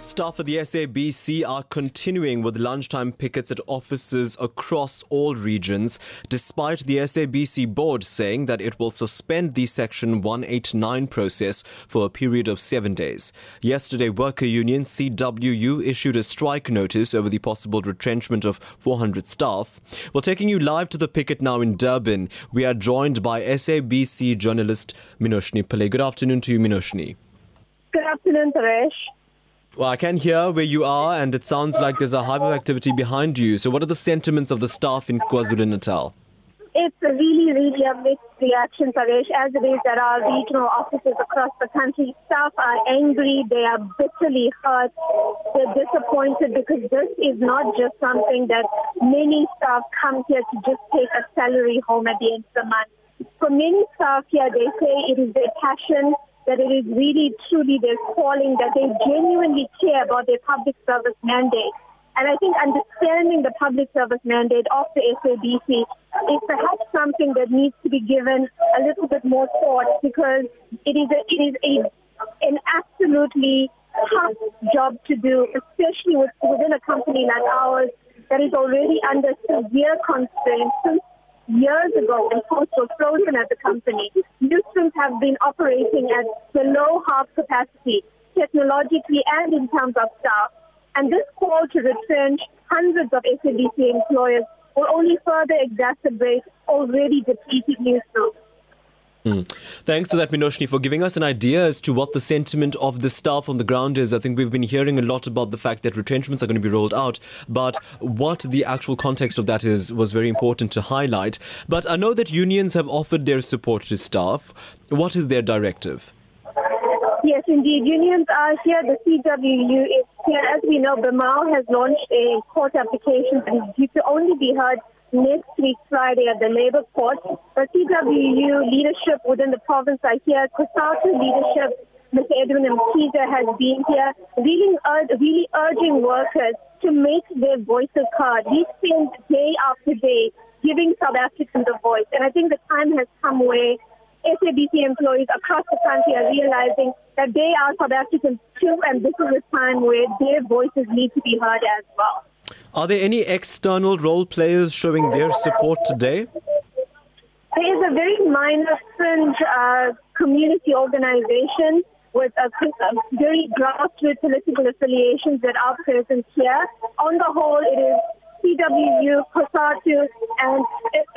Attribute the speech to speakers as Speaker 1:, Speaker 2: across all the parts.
Speaker 1: Staff at the SABC are continuing with lunchtime pickets at offices across all regions, despite the SABC board saying that it will suspend the Section 189 process for a period of seven days. Yesterday, worker union CWU issued a strike notice over the possible retrenchment of 400 staff. Well, taking you live to the picket now in Durban, we are joined by SABC journalist Minoshni Pillay. Good afternoon to you, Minoshni.
Speaker 2: Good afternoon, Taresh.
Speaker 1: Well, I can hear where you are, and it sounds like there's a hive of activity behind you. So, what are the sentiments of the staff in KwaZulu Natal?
Speaker 2: It's a really, really a mixed reaction, Taresh, as it is there are regional offices across the country. Staff are angry, they are bitterly hurt, they're disappointed because this is not just something that many staff come here to just take a salary home at the end of the month. For many staff here, they say it is their passion, that it is really truly their calling, that they genuinely care about their public service mandate. And I think understanding the public service mandate of the SABC is perhaps something that needs to be given a little bit more thought because it is a, it is a an absolutely tough job to do, especially with, within a company like ours that is already under severe constraints since years ago when posts were frozen at the company, newsrooms have been operating at below half capacity, technologically and in terms of staff. And this call to retrench hundreds of SABC employers will only further exacerbate already depleted newsrooms.
Speaker 1: Mm. Thanks to that, Minoshni, for giving us an idea as to what the sentiment of the staff on the ground is. I think we've been hearing a lot about the fact that retrenchments are going to be rolled out, but what the actual context of that is was very important to highlight. But I know that unions have offered their support to staff. What is their directive?
Speaker 2: Yes, indeed. Unions are here. The CWU is here. As we know, BEMAWU has launched a court application that is due to only be heard next week, Friday, at the Labour Court. The CWU leadership within the province are here. COSATU leadership, Mr. Edwin Mkhize, has been here, really, really urging workers to make their voices heard. We spend day after day giving South Africans a voice. And I think the time has come where SABC employees across the country are realizing that they are South Africans too, and this is a time where their voices need to be heard as well.
Speaker 1: Are there any external role players showing their support today?
Speaker 2: There is a very minor fringe uh, community organization with a, a very grassroots political affiliations that are present here. On the whole, it is CWU, COSATU, and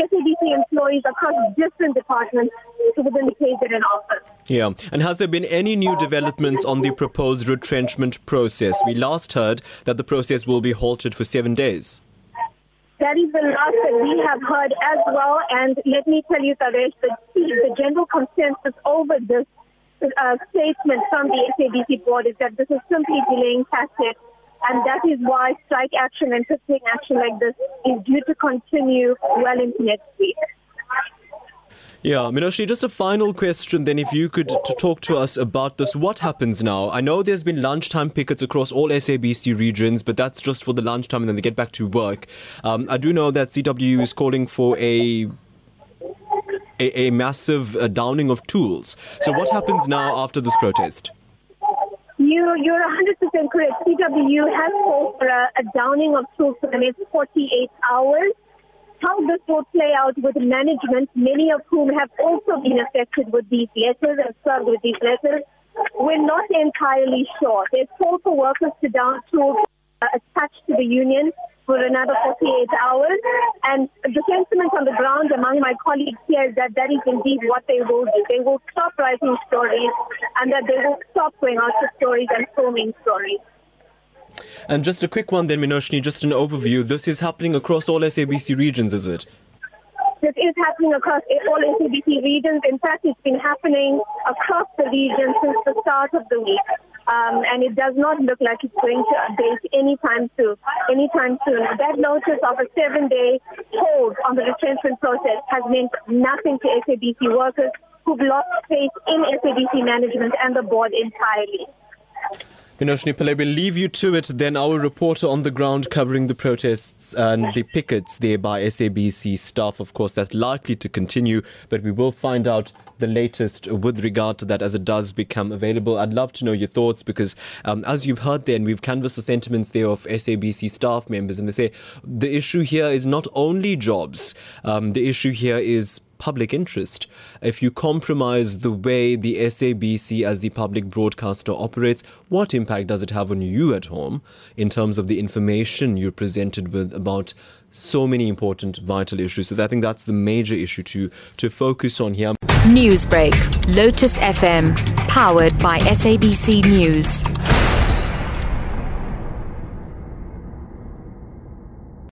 Speaker 2: SABC employees across different departments within the KZN office.
Speaker 1: Yeah. And has there been any new developments on the proposed retrenchment process? We last heard that the process will be halted for seven days.
Speaker 2: That is the last that we have heard as well. And let me tell you, Taresh, the, the general consensus over this uh, statement from the SABC board is that this is simply delaying tactics and that is why strike action and picketing action like this is due to continue well into next week.
Speaker 1: Yeah, Minoshni, just a final question then if you could to talk to us about this. What happens now? I know there's been lunchtime pickets across all SABC regions, but that's just for the lunchtime and then they get back to work. Um, I do know that CWU is calling for a a, a massive uh, downing of tools. So what happens now after this protest?
Speaker 2: You, you're 100% correct. CWU has called for a, a downing of tools for the next 48 hours how this will play out with management, many of whom have also been affected with these letters and served with these letters, we're not entirely sure. There's call for workers to down to uh, attach to the union for another 48 hours. And the sentiment on the ground among my colleagues here is that that is indeed what they will do. They will stop writing stories and that they will stop going out to stories and filming stories.
Speaker 1: And just a quick one then, Minoshni, just an overview. This is happening across all SABC regions, is it?
Speaker 2: This is happening across all SABC regions. In fact, it's been happening across the region since the start of the week. Um, and it does not look like it's going to update anytime soon. Anytime soon. That notice of a seven-day hold on the retrenchment process has meant nothing to SABC workers who've lost faith in SABC management and the board entirely.
Speaker 1: Minoshni we'll leave you to it. Then our reporter on the ground covering the protests and the pickets there by SABC staff, of course, that's likely to continue, but we will find out the latest with regard to that as it does become available. I'd love to know your thoughts because, um, as you've heard there, and we've canvassed the sentiments there of SABC staff members, and they say the issue here is not only jobs, um, the issue here is public interest. If you compromise the way the SABC as the public broadcaster operates, what impact does it have on you at home in terms of the information you're presented with about so many important vital issues? So I think that's the major issue to to focus on here.
Speaker 3: Newsbreak, Lotus FM, powered by SABC News.